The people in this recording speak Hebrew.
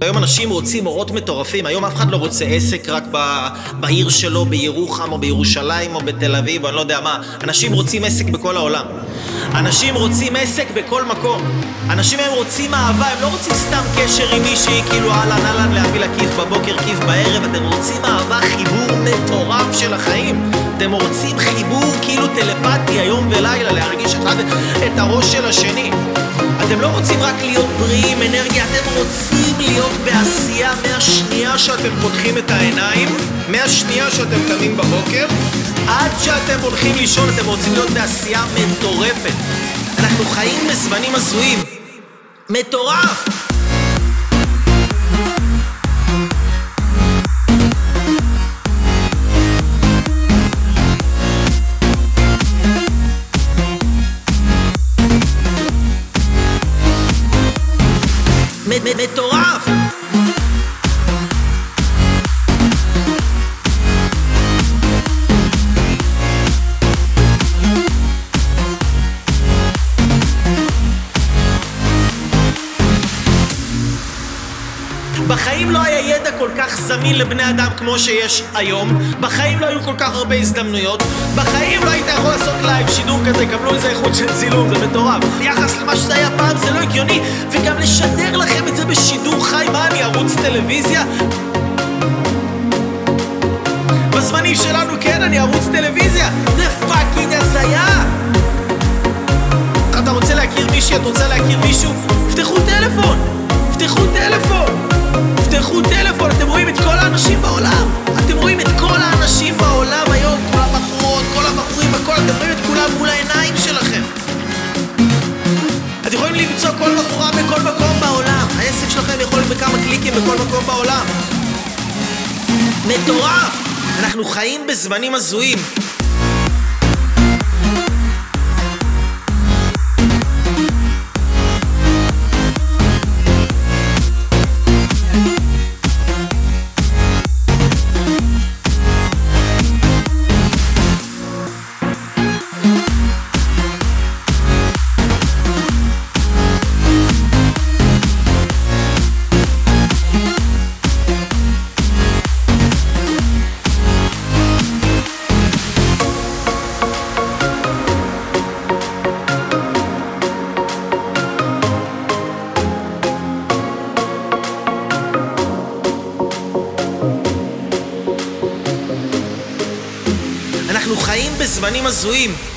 היום אנשים רוצים אורות מטורפים, היום אף אחד לא רוצה עסק רק. בעיר שלו, בירוחם או בירושלים או בתל אביב או אני לא יודע מה. אנשים רוצים עסק בכל העולם. אנשים רוצים עסק בכל מקום. אנשים היום רוצים אהבה, הם לא רוצים סתם קשר עם מישהי, כאילו אהלן אהלן להביא לה כיף בבוקר, כיף בערב, אתם רוצים אהבה, חיבור מטורף של החיים. אתם רוצים חיבור כאילו טלפתי היום ולילה, להרגיש אחד את הראש של השני. לא רוצים רק להיות בריאים, אנרגיה, אתם רוצים להיות בעשייה מהשנייה שאתם פותחים את העיניים, מהשנייה שאתם קמים בבוקר, עד שאתם הולכים לישון, אתם רוצים להיות בעשייה מטורפת. אנחנו חיים בזמנים הזויים. מטורף! מטורף! בחיים לא היה ידע כל כך זמין לבני אדם כמו שיש היום. בחיים לא היו כל כך הרבה הזדמנויות. בחיים לא היית יכול לעשות לייב שידור כזה, קבלו איזה איכות של צילום, זה מטורף. ביחס למה שזה היה פעם זה לא הגיוני וגם לשדר לכם את בשידור חי, מה אני ערוץ טלוויזיה? בזמנים שלנו כן אני ערוץ טלוויזיה זה fucking הזיה אתה רוצה להכיר מישהי, את רוצה להכיר מישהו? פתחו טלפון! פתחו טלפון! תפתחו טלפון, אתם רואים את כל האנשים בעולם אתם רואים את כל האנשים בעולם היום כל הבחורות, כל הבחורים, הכל אתם רואים את כולם מול העיניים שלכם אתם יכולים למצוא כל בחורה בכל מקום קליקים בכל מקום בעולם מטורף! אנחנו חיים בזמנים הזויים אנחנו חיים בזמנים הזויים